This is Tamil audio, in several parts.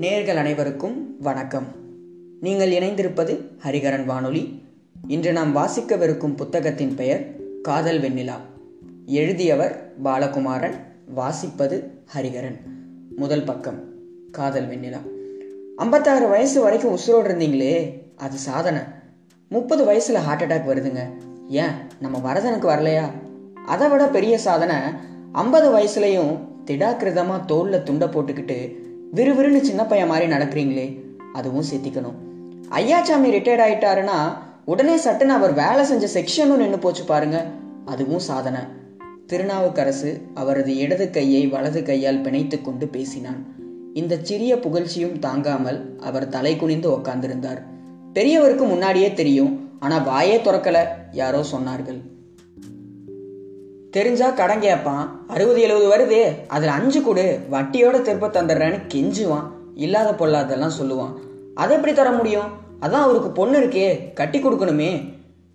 நேர்கள் அனைவருக்கும் வணக்கம். நீங்கள் இணைந்திருப்பது ஹரிகரன் வானொலி. இன்று நாம் வாசிக்கவிருக்கும் புத்தகத்தின் பெயர் காதல் வெண்ணிலா. எழுதியவர் பாலகுமாரன் வாசிப்பது ஹரிகரன். முதல் பக்கம் காதல் வெண்ணிலா. ஐம்பத்தாறு வயசு வரைக்கும் உசுரோடு இருந்தீங்களே அது சாதனை. முப்பது வயசுல ஹார்ட் அட்டாக் வருதுங்க. ஏன் நம்ம வரதனுக்கு வரலையா? அதை விட பெரிய சாதனை ஐம்பது வயசுலையும் திடாக்கிருதமாக தோலில் துண்டை போட்டுக்கிட்டு விறுவிறுன்னு சின்ன பையன் மாதிரி நடக்கிறீங்களே அதுவும் சேர்த்திக்கணும் ஐயாச்சாமி ரிட்டையர்ட் ஆயிட்டாருன்னா உடனே சட்டுன்னு அவர் வேலை செஞ்ச செக்ஷனும் நின்று போச்சு பாருங்க. அதுவும் சாதனை. திருநாவுக்கரசு அவரது இடது கையை வலது கையால் பிணைத்து கொண்டு பேசினான். இந்த சிறிய புகழ்ச்சியும் தாங்காமல் அவர் தலை குனிந்து உக்காந்திருந்தார். பெரியவருக்கு முன்னாடியே தெரியும் ஆனா வாயே துறக்கல யாரோ சொன்னார்கள். தெரிஞ்சா கடன் கேட்பான் அறுபது எழுபது வருது. அதில் அஞ்சு கொடு. வட்டியோட திருப்ப தந்துடுறேன்னு கெஞ்சுவான். இல்லாத பொல்லாதெல்லாம் சொல்லுவான். அதை எப்படி தர முடியும்? அதான் அவருக்கு பொண்ணு இருக்கே. கட்டி கொடுக்கணுமே.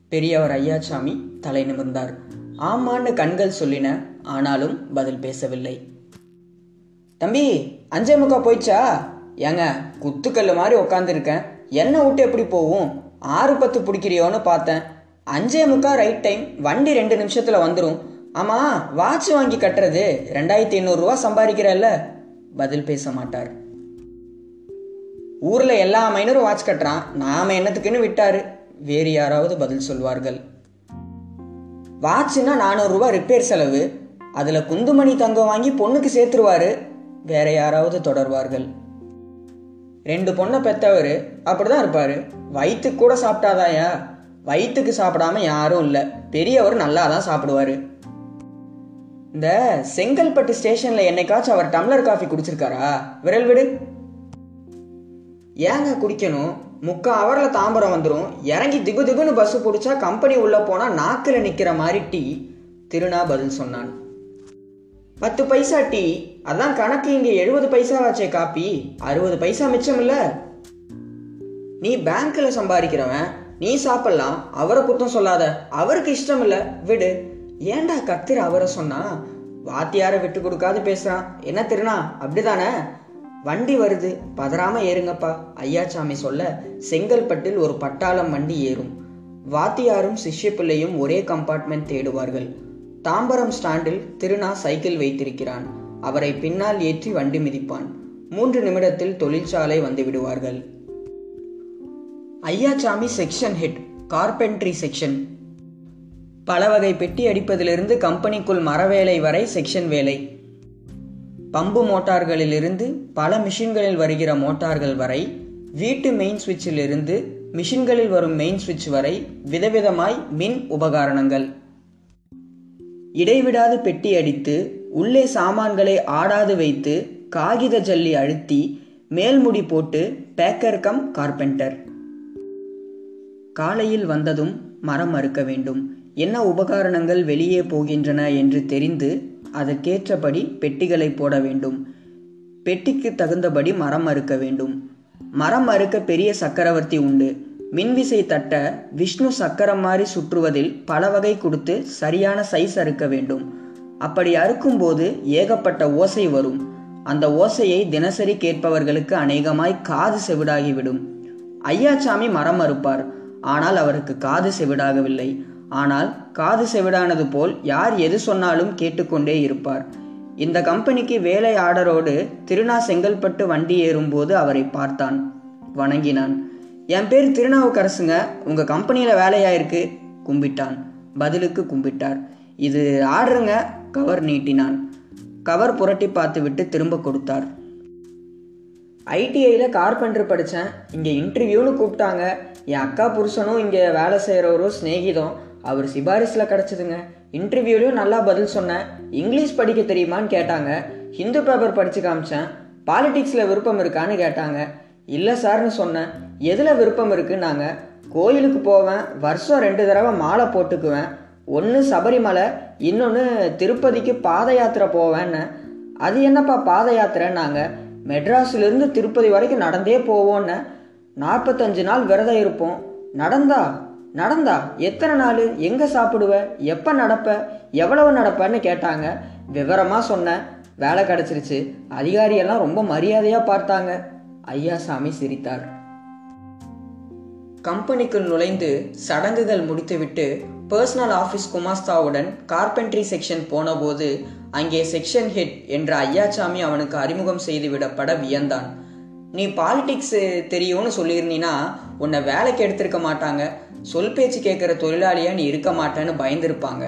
பெரியவர் ஐயாச்சாமி தலை நிமிர்ந்தார். ஆமான்னு கண்கள் சொல்லின. ஆனாலும் பதில் பேசவில்லை. தம்பி அஞ்சே முக்கா போயிடுச்சா? ஏங்க குத்துக்கல்லு மாதிரி உக்காந்துருக்கேன். என்ன விட்டு எப்படி போகும்? ஆறு பத்து பிடிக்கிறியோன்னு பார்த்தேன். அஞ்சே முக்கா ரைட் டைம். வண்டி ரெண்டு நிமிஷத்தில் வந்துடும் ஆமாம் வாட்ச் வாங்கி கட்டுறது. ரெண்டாயிரத்தி ஐநூறுரூவா சம்பாதிக்கிறல்ல பதில் பேச மாட்டார். ஊரில் எல்லா மைனரும் வாட்ச் கட்டுறான். நாம் என்னத்துக்குன்னு விட்டார். வேறு யாராவது பதில் சொல்வார்கள். வாட்ச்னா நானூறுரூவா ரிப்பேர் செலவு. அதில் குந்துமணி தங்கம் வாங்கி பொண்ணுக்கு சேர்த்துருவாரு. வேற யாராவது தொடர்வார்கள். ரெண்டு பொண்ணை பெற்றவர் அப்படிதான் இருப்பார். வயிற்றுக்கு கூட சாப்பிட்டாதாயா? வயிற்றுக்கு சாப்பிடாம யாரும் இல்லை. பெரியவர் நல்லா தான் சாப்பிடுவாரு. இந்த செங்கல்பட்டு ஸ்டேஷன்ல என்னைக்காச்சும் அவர் டம்ளர் காஃபி குடிச்சிருக்காரா? விரல் விடு. ஏங்க குடிக்கணும்? முக்கா அவரில் தாம்பரம் வந்துடும் இறங்கி திகு திகுன்னு பஸ் பிடிச்சா கம்பெனி உள்ள போனா நாக்கில் நிக்கிற மாதிரி டீ. திருநா பதில் சொன்னான். பத்து பைசா டீ. அதான் கணக்கு இங்க எழுபது பைசா காப்பி. அறுபது பைசா மிச்சம் இல்ல. நீ பேங்க்ல சம்பாதிக்கிறவன். நீ சாப்பிடலாம். அவரை குத்தம் சொல்லாத. அவருக்கு இஷ்டம் இல்ல. விடு. ஏன்டா கத்திர அவரை சொன்னா? வாத்தியார விட்டு கொடுக்காது பேசுறான் என்ன திருநா அப்படிதானே? வண்டி வருது. பதறாம ஏறுங்கப்பா. ஐயாச்சாமி சொல்ல செங்கல்பட்டில் ஒரு பட்டாளம் வண்டி ஏறும். வாத்தியாரும் சிஷ்ய பிள்ளையும் ஒரே கம்பார்ட்மெண்ட் தேடுவார்கள். தாம்பரம் ஸ்டாண்டில் திருநா சைக்கிள் வைத்திருக்கிறான். அவரை பின்னால் ஏற்றி வண்டி மிதிப்பான். மூன்று நிமிடத்தில் தொழிற்சாலை வந்து விடுவார்கள். Ayyachami section head carpentry section பல வகை பெட்டி அடிப்பதிலிருந்து கம்பெனிக்குள் மரவேலை வரை செக்ஷன் வேலை. பம்பு மோட்டார்களிலிருந்து பல மிஷின்களில் வருகிற மோட்டார்கள் வரை வீட்டு மெயின் சுவிட்சிலிருந்து மிஷின்களில் வரும் மெயின் சுவிட்ச் வரை விதவிதமாய் மின் உபகரணங்கள். இடைவிடாது பெட்டி அடித்து உள்ளே சாமான்களை ஆடாது வைத்து காகித ஜல்லி அழுத்தி மேல்முடி போட்டு பேக்கர் கம் கார்பெண்டர். காலையில் வந்ததும் மரம் அறுக்க வேண்டும். என்ன உபகரணங்கள் வெளியே போகின்றன என்று தெரிந்து அதற்கேற்றபடி பெட்டிகளை போட வேண்டும். பெட்டிக்கு தகுந்தபடி மரம் அறுக்க வேண்டும். மரம் அறுக்க பெரிய சக்கரவர்த்தி உண்டு. மின்விசை தட்ட விஷ்ணு சக்கரம் மாதிரி சுற்றுவதில் பல வகை கொடுத்து சரியான சைஸ் அறுக்க வேண்டும். அப்படி அறுக்கும்போது ஏகப்பட்ட ஓசை வரும். அந்த ஓசையை தினசரி கேட்பவர்களுக்கு அநேகமாய் காது செவிடாகிவிடும் ஐயாச்சாமி மரம் அறுப்பார். ஆனால் அவருக்கு காது செவிடாகவில்லை. ஆனால் காது செவிடானது போல் யார் எது சொன்னாலும் கேட்டுக்கொண்டே இருப்பார். இந்த கம்பெனிக்கு வேலை ஆர்டரோடு திருநா செங்கல்பட்டு வண்டி ஏறும்போது அவரை பார்த்தான். வணங்கினான். என் பேர் திருநாவுக்கரசுங்க. உங்க கம்பெனியில வேலையாயிருக்கு. கும்பிட்டான். பதிலுக்கு கும்பிட்டார். இது ஆடுறங்க கவர் நீட்டினான். கவர் புரட்டி பார்த்துவிட்டு திரும்ப கொடுத்தார். ஐடிஐயில் கார்பெண்டர் படித்தேன் இங்கே இன்டர்வியூன்னு கூப்பிட்டாங்க. என் அக்கா புருஷனும் இங்கே வேலை செய்கிறவரும் சிநேகிதம். அவர் சிபாரிசில் கிடச்சிதுங்க. இன்டர்வியூலையும் நல்லா பதில் சொன்னேன். இங்கிலீஷ் படிக்க தெரியுமான்னு கேட்டாங்க. ஹிந்து பேப்பர் படித்து காமிச்சேன். பாலிடிக்ஸில் விருப்பம் இருக்கான்னு கேட்டாங்க. இல்லை சார்னு சொன்னேன். எதில் விருப்பம் இருக்குன்னாங்க கோயிலுக்கு போவேன். வருஷம் ரெண்டு தடவை மாலை போட்டுக்குவேன். ஒன்று சபரிமலை இன்னொன்று திருப்பதிக்கு பாத யாத்திரை போவேன்னு. அது என்னப்பா பாத யாத்திரைன்னாங்க. மெட்ராஸ்லேருந்து திருப்பதி வரைக்கும் நடந்தே போவோன்னு. நாற்பத்தஞ்சு நாள் விரதம் இருப்போம். நடந்தா? நடந்தா எத்தனை நாள்? எங்கே சாப்பிடுவ? எப்போ நடப்ப? எவ்வளவு நடப்பன்னு கேட்டாங்க. விவரமாக சொன்னேன் வேலை கிடச்சிருச்சு. அதிகாரியெல்லாம் ரொம்ப மரியாதையாக பார்த்தாங்க. ஐயாசாமி சிரித்தார். கம்பெனிக்குள் நுழைந்து சடங்குகள் முடித்துவிட்டு பர்சனல் ஆஃபீஸ் குமாஸ்தாவுடன் கார்பென்ட்ரி செக்ஷன் போனபோது அங்கே செக்ஷன் ஹெட் என்ற ஐயாசாமி அவனுக்கு அறிமுகம் செய்து விடப்பட வியந்தான். நீ பாலிடிக்ஸ் தெரியும்னு சொல்லியிருந்தீன்னா உன்னை வேலைக்கு எடுத்திருக்க மாட்டாங்க. சொல் பேச்சு கேட்குற தொழிலாளியா நீ இருக்க மாட்டேன்னு பயந்துருப்பாங்க.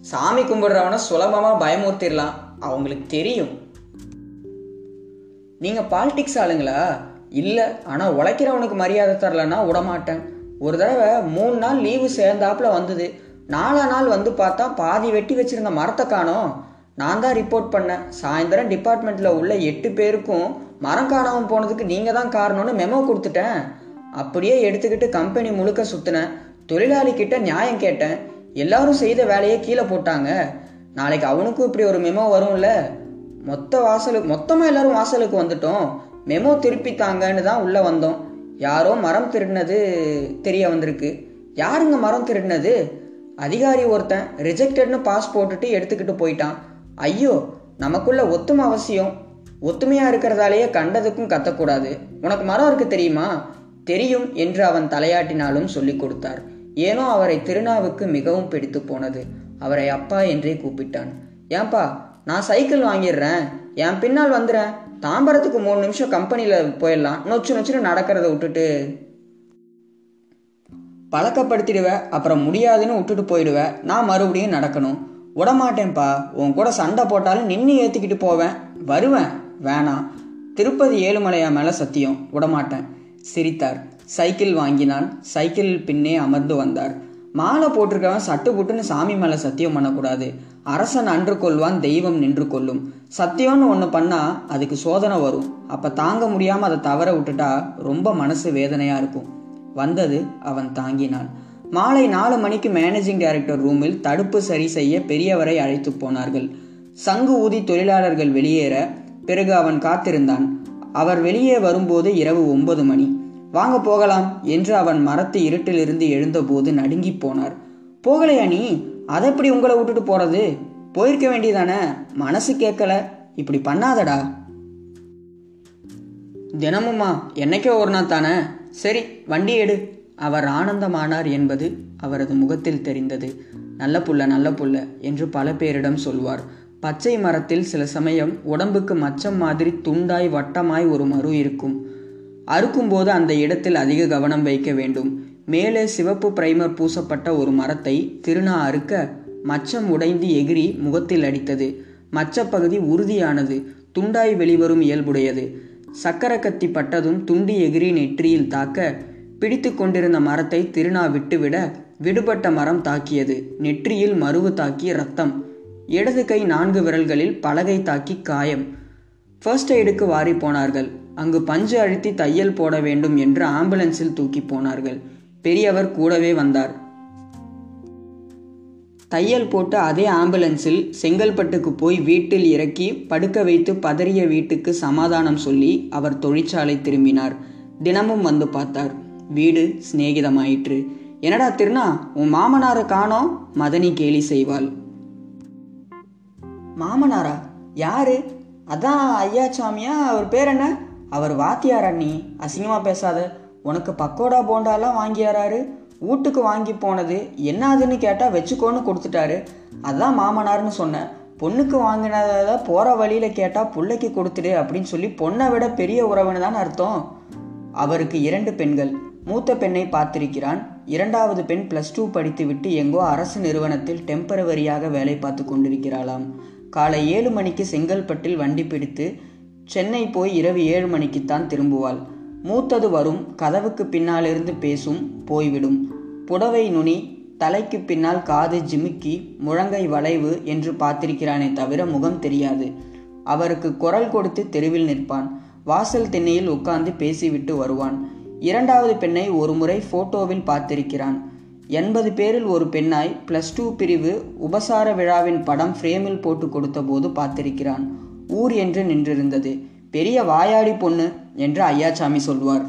சாமி கும்பிடுறவன சுலபமாக பயமுறுத்திடலாம். அவங்களுக்கு தெரியும். நீங்கள் பாலிடிக்ஸ் ஆளுங்களா? இல்லை ஆனால் உழைக்கிறவனுக்கு மரியாதை தரலன்னா விடமாட்டேன். ஒரு தடவை மூணு நாள் லீவு சேர்ந்தாப்புல வந்தது. நாலா நாள் வந்து பார்த்தா பாதி வெட்டி வச்சிருந்த மரத்தை காணோம். நான் தான் ரிப்போர்ட் பண்ணேன். சாயந்தரம் டிபார்ட்மெண்ட்டில் உள்ள எட்டு பேருக்கும் மரம் காணாமல் போனதுக்கு நீங்கள் தான் காரணம்னு மெமோ கொடுத்துட்டேன். அப்படியே எடுத்துக்கிட்டு கம்பெனி முழுக்க சுற்றினேன் தொழிலாளி கிட்ட நியாயம் கேட்டேன். எல்லாரும் செய்த வேலையை கீழே போட்டாங்க. நாளைக்கு அவனுக்கும் இப்படி ஒரு மெமோ வரும்ல? மொத்த வாசலுக்கு மொத்தமாக எல்லாரும் வாசலுக்கு வந்துட்டோம். மெமோ திருப்பி தாங்கன்னு தான் உள்ளே வந்தோம். யாரோ மரம் திருடினது தெரிய வந்திருக்கு. யாருங்க மரம் திருடினது? அதிகாரி ஒருத்தன் ரிஜெக்டட்னு பாஸ் போட்டுட்டு எடுத்துக்கிட்டு போயிட்டான். ஐயோ நமக்குள்ள ஒத்துமை அவசியம். ஒத்துமையா இருக்கிறதாலேயே கண்டதுக்கும் கத்தக்கூடாது. உனக்கு மரம் இருக்கு தெரியுமா? தெரியும் என்று அவன் தலையாட்டினாலும் சொல்லிக் கொடுத்தார். ஏனோ அவரை திருநாவுக்கு மிகவும் பிடித்து போனது. அவரை அப்பா என்றே கூப்பிட்டான். ஏன்பா நான் சைக்கிள் வாங்கிடுறேன். என் பின்னால் வந்துடுறேன் தாம்பரத்துக்கு மூணு நிமிஷம் கம்பெனியில் போயிடலாம். நொச்சு நொச்சுன்னு நடக்கிறத விட்டுட்டு. பழக்கப்படுத்திடுவ அப்புறம் முடியாதுன்னு விட்டுட்டு போயிடுவ. நான் மறுபடியும் நடக்கணும். விடமாட்டேன்ப்பா உன் கூட சண்டை போட்டாலும் நின்று ஏற்றிக்கிட்டு போவேன். வருவேன். வேணாம். திருப்பதி ஏழுமலையா மேலே சத்தியம். விடமாட்டேன். சிரித்தார். சைக்கிள் வாங்கினான். சைக்கிளில் பின்னே அமர்ந்து வந்தார். மாலை போட்டிருக்கவன் சட்டு புட்டுன்னு சாமி மேலே சத்தியம் பண்ணக்கூடாது. அரசன் அன்று கொள்வான் தெய்வம் நின்று கொள்ளும். சத்தியம்னு ஒன்று பண்ணால் அதுக்கு சோதனை வரும். அப்போ தாங்க முடியாமல் அதை தவற விட்டுட்டா ரொம்ப மனசு வேதனையாக இருக்கும். வந்தது அவன் தாங்கினான். மாலை நாலு மணிக்கு மேனேஜிங் டைரக்டர் ரூமில் தடுப்பு சரி செய்ய பெரியவரை அழைத்து போனார்கள். சங்கு ஊதி தொழிலாளர்கள் வெளியேற பிறகு அவன் காத்திருந்தான். அவர் வெளியே வரும்போது இரவு ஒன்பது மணி. வாங்க போகலாம் என்று அவன் மரத்து இருட்டிலிருந்து எழுந்தபோது நடுங்கி போனார். போகலையா நீ அதை எப்படி உங்களை விட்டுட்டு போறது? போயிருக்க வேண்டியதானே? மனசு கேட்கல. இப்படி பண்ணாதடா. தினமும்மா என்னைக்கோ ஒரு நாள் தானே? சரி வண்டி எடு. அவர் ஆனந்தமானார் என்பது அவரது முகத்தில் தெரிந்தது. நல்ல புள்ள நல்ல புள்ள என்று பல பேரிடம் சொல்வார். பச்சை மரத்தில் சில சமயம் உடம்புக்கு மச்சம் மாதிரி துண்டாய் வட்டமாய் ஒரு மறு இருக்கும். அறுக்கும்போது அந்த இடத்தில் அதிக கவனம் வைக்க வேண்டும். மேலே சிவப்பு பிரைமர் பூசப்பட்ட ஒரு மரத்தை திருநா அறுக்க மச்சம் உடைந்து எகிரி முகத்தில் அடித்தது. மச்சப்பகுதி உறுதியானது. துண்டாய் வெளிவரும் இயல்புடையது. சக்கர கத்தி பட்டதும் துண்டி எகிரி நெற்றியில் தாக்க பிடித்து கொண்டிருந்த மரத்தை திருநா விட்டுவிட விடுபட்ட மரம் தாக்கியது. நெற்றியில் மருவு தாக்கி ரத்தம். இடது கை நான்கு விரல்களில் பலகை தாக்கி காயம். ஃபர்ஸ்ட் எய்டுக்கு வாரி போனார்கள். அங்கு பஞ்சு அழுத்தி தையல் போட வேண்டும் என்று ஆம்புலன்ஸில் தூக்கி போனார்கள். பெரியவர் கூடவே வந்தார். தையல் போட்டு அதே ஆம்புலன்ஸில் செங்கல்பட்டுக்கு போய் வீட்டில் இறக்கி படுக்க வைத்து பதறிய வீட்டுக்கு சமாதானம் சொல்லி அவர் தொழிற்சாலை திரும்பினார். தினமும் வந்து பார்த்தார். வீடு சிநேகிதமாயிற்று. என்னடா திருநா உன் மாமனாரை காணோம்? மதனி கேலி செய்வாள். மாமனாரா? யாரு? அதான் ஐயா சாமியா அவர் பேர் என்ன? அவர் வாத்தியார் அண்ணி. அசிங்கமா பேசாத. உனக்கு பக்கோடா போண்டாலாம் வாங்கியாராரு. வீட்டுக்கு வாங்கி போனது என்னாதுன்னு கேட்டால் வச்சுக்கோன்னு கொடுத்துட்டாரு. அதான் மாமனார்னு சொன்னேன் பொண்ணுக்கு வாங்கினதை போகிற வழியில் கேட்டால் பிள்ளைக்கு கொடுத்துடு அப்படின்னு சொல்லி பொண்ணை விட பெரிய உறவுன்னு தான் அர்த்தம். அவருக்கு இரண்டு பெண்கள். மூத்த பெண்ணை பார்த்திருக்கிறான். இரண்டாவது பெண் ப்ளஸ் டூ படித்துவிட்டு எங்கோ அரசு நிறுவனத்தில் டெம்பரவரியாக வேலை பார்த்து கொண்டிருக்கிறாளாம். காலை ஏழு மணிக்கு செங்கல்பட்டில் வண்டி பிடித்து சென்னை போய் இரவு ஏழு மணிக்குத்தான் திரும்புவாள். மூத்தது வரும் கதவுக்கு பின்னாலிருந்து பேசும் போய்விடும். புடவை நுனி தலைக்கு பின்னால் காது ஜிமிக்கி முழங்கை வளைவு என்று பார்த்திருக்கிறானே தவிர முகம் தெரியாது. அவருக்கு குரல் கொடுத்து தெருவில் நிற்பான். வாசல் திண்ணையில் உட்கார்ந்து பேசிவிட்டு வருவான். இரண்டாவது பெண்ணை ஒரு முறை போட்டோவில் பார்த்திருக்கிறான். எண்பது பேரில் ஒரு பெண்ணாய் பிளஸ் டூ பிரிவு உபசார விழாவின் படம் ஃப்ரேமில் போட்டு கொடுத்தபோது பார்த்திருக்கிறான். ஊர் என்று நின்றிருந்தது. பெரிய வாயாடி பொண்ணு என்று ஐயாச்சாமி சொல்வார்.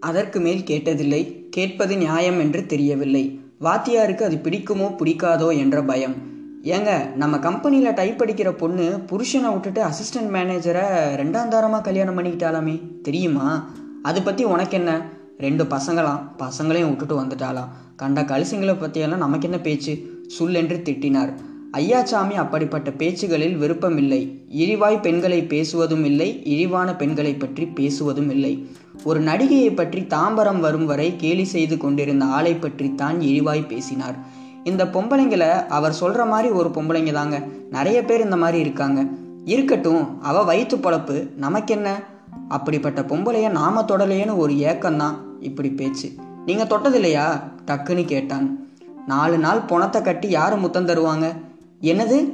அதற்கு மேல் கேட்டதில்லை. கேட்பது நியாயம் என்று தெரியவில்லை. வாத்தியாருக்கு அது பிடிக்குமோ பிடிக்காதோ என்ற பயம். ஏங்க நம்ம கம்பெனியில் டைப் அடிக்கிற பொண்ணு புருஷனை விட்டுட்டு அசிஸ்டன்ட் மேனேஜரை ரெண்டாம் தாரமாக கல்யாணம் பண்ணிக்கிட்டாலாமே தெரியுமா? அதை பற்றி உனக்கு என்ன? ரெண்டு பசங்களாம் பசங்களையும் விட்டுட்டு வந்துட்டாலாம் கண்ட கலிசிங்களை பற்றியெல்லாம் நமக்கு என்ன பேச்சு? சுல்லென்று திட்டினார். ஐயாச்சாமி அப்படிப்பட்ட பேச்சுகளில் விருப்பமில்லை. இழிவாய் பெண்களை பேசுவதும் இல்லை இழிவான பெண்களை பற்றி பேசுவதும் இல்லை ஒரு நடிகையை பற்றி தாம்பரம் வரும் வரை கேலி செய்து கொண்டிருந்த ஆளை பற்றித்தான் இழிவாய் பேசினார். இந்த பொம்பளைங்களை அவர் சொல்ற மாதிரி ஒரு பொம்பளைங்க தாங்க. நிறைய பேர் இந்த மாதிரி இருக்காங்க. இருக்கட்டும் அவ வயிற்று பொழப்பு நமக்கென்ன? அப்படிப்பட்ட பொம்பளைய நாம தொடலையேன்னு ஒரு ஏக்கம்தான். இப்படி பேச்சு. நீங்க தொட்டதில்லையா? டக்குன்னு கேட்டான். நாலு நாள் பணத்தை கட்டி யாரு முத்தம் தருவாங்க? என்னது?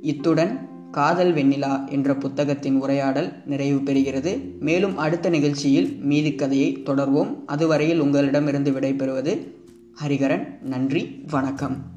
இத்துடன் காதல் வெண்ணிலா என்ற புத்தகத்தின் உரையாடல் நிறைவு பெறுகிறது. மேலும் அடுத்த நிகழ்ச்சியில் மீதி கதையை தொடர்வோம். அதுவரையில் உங்களிடமிருந்து விடைபெறுவது ஹரிகரன். நன்றி. வணக்கம்.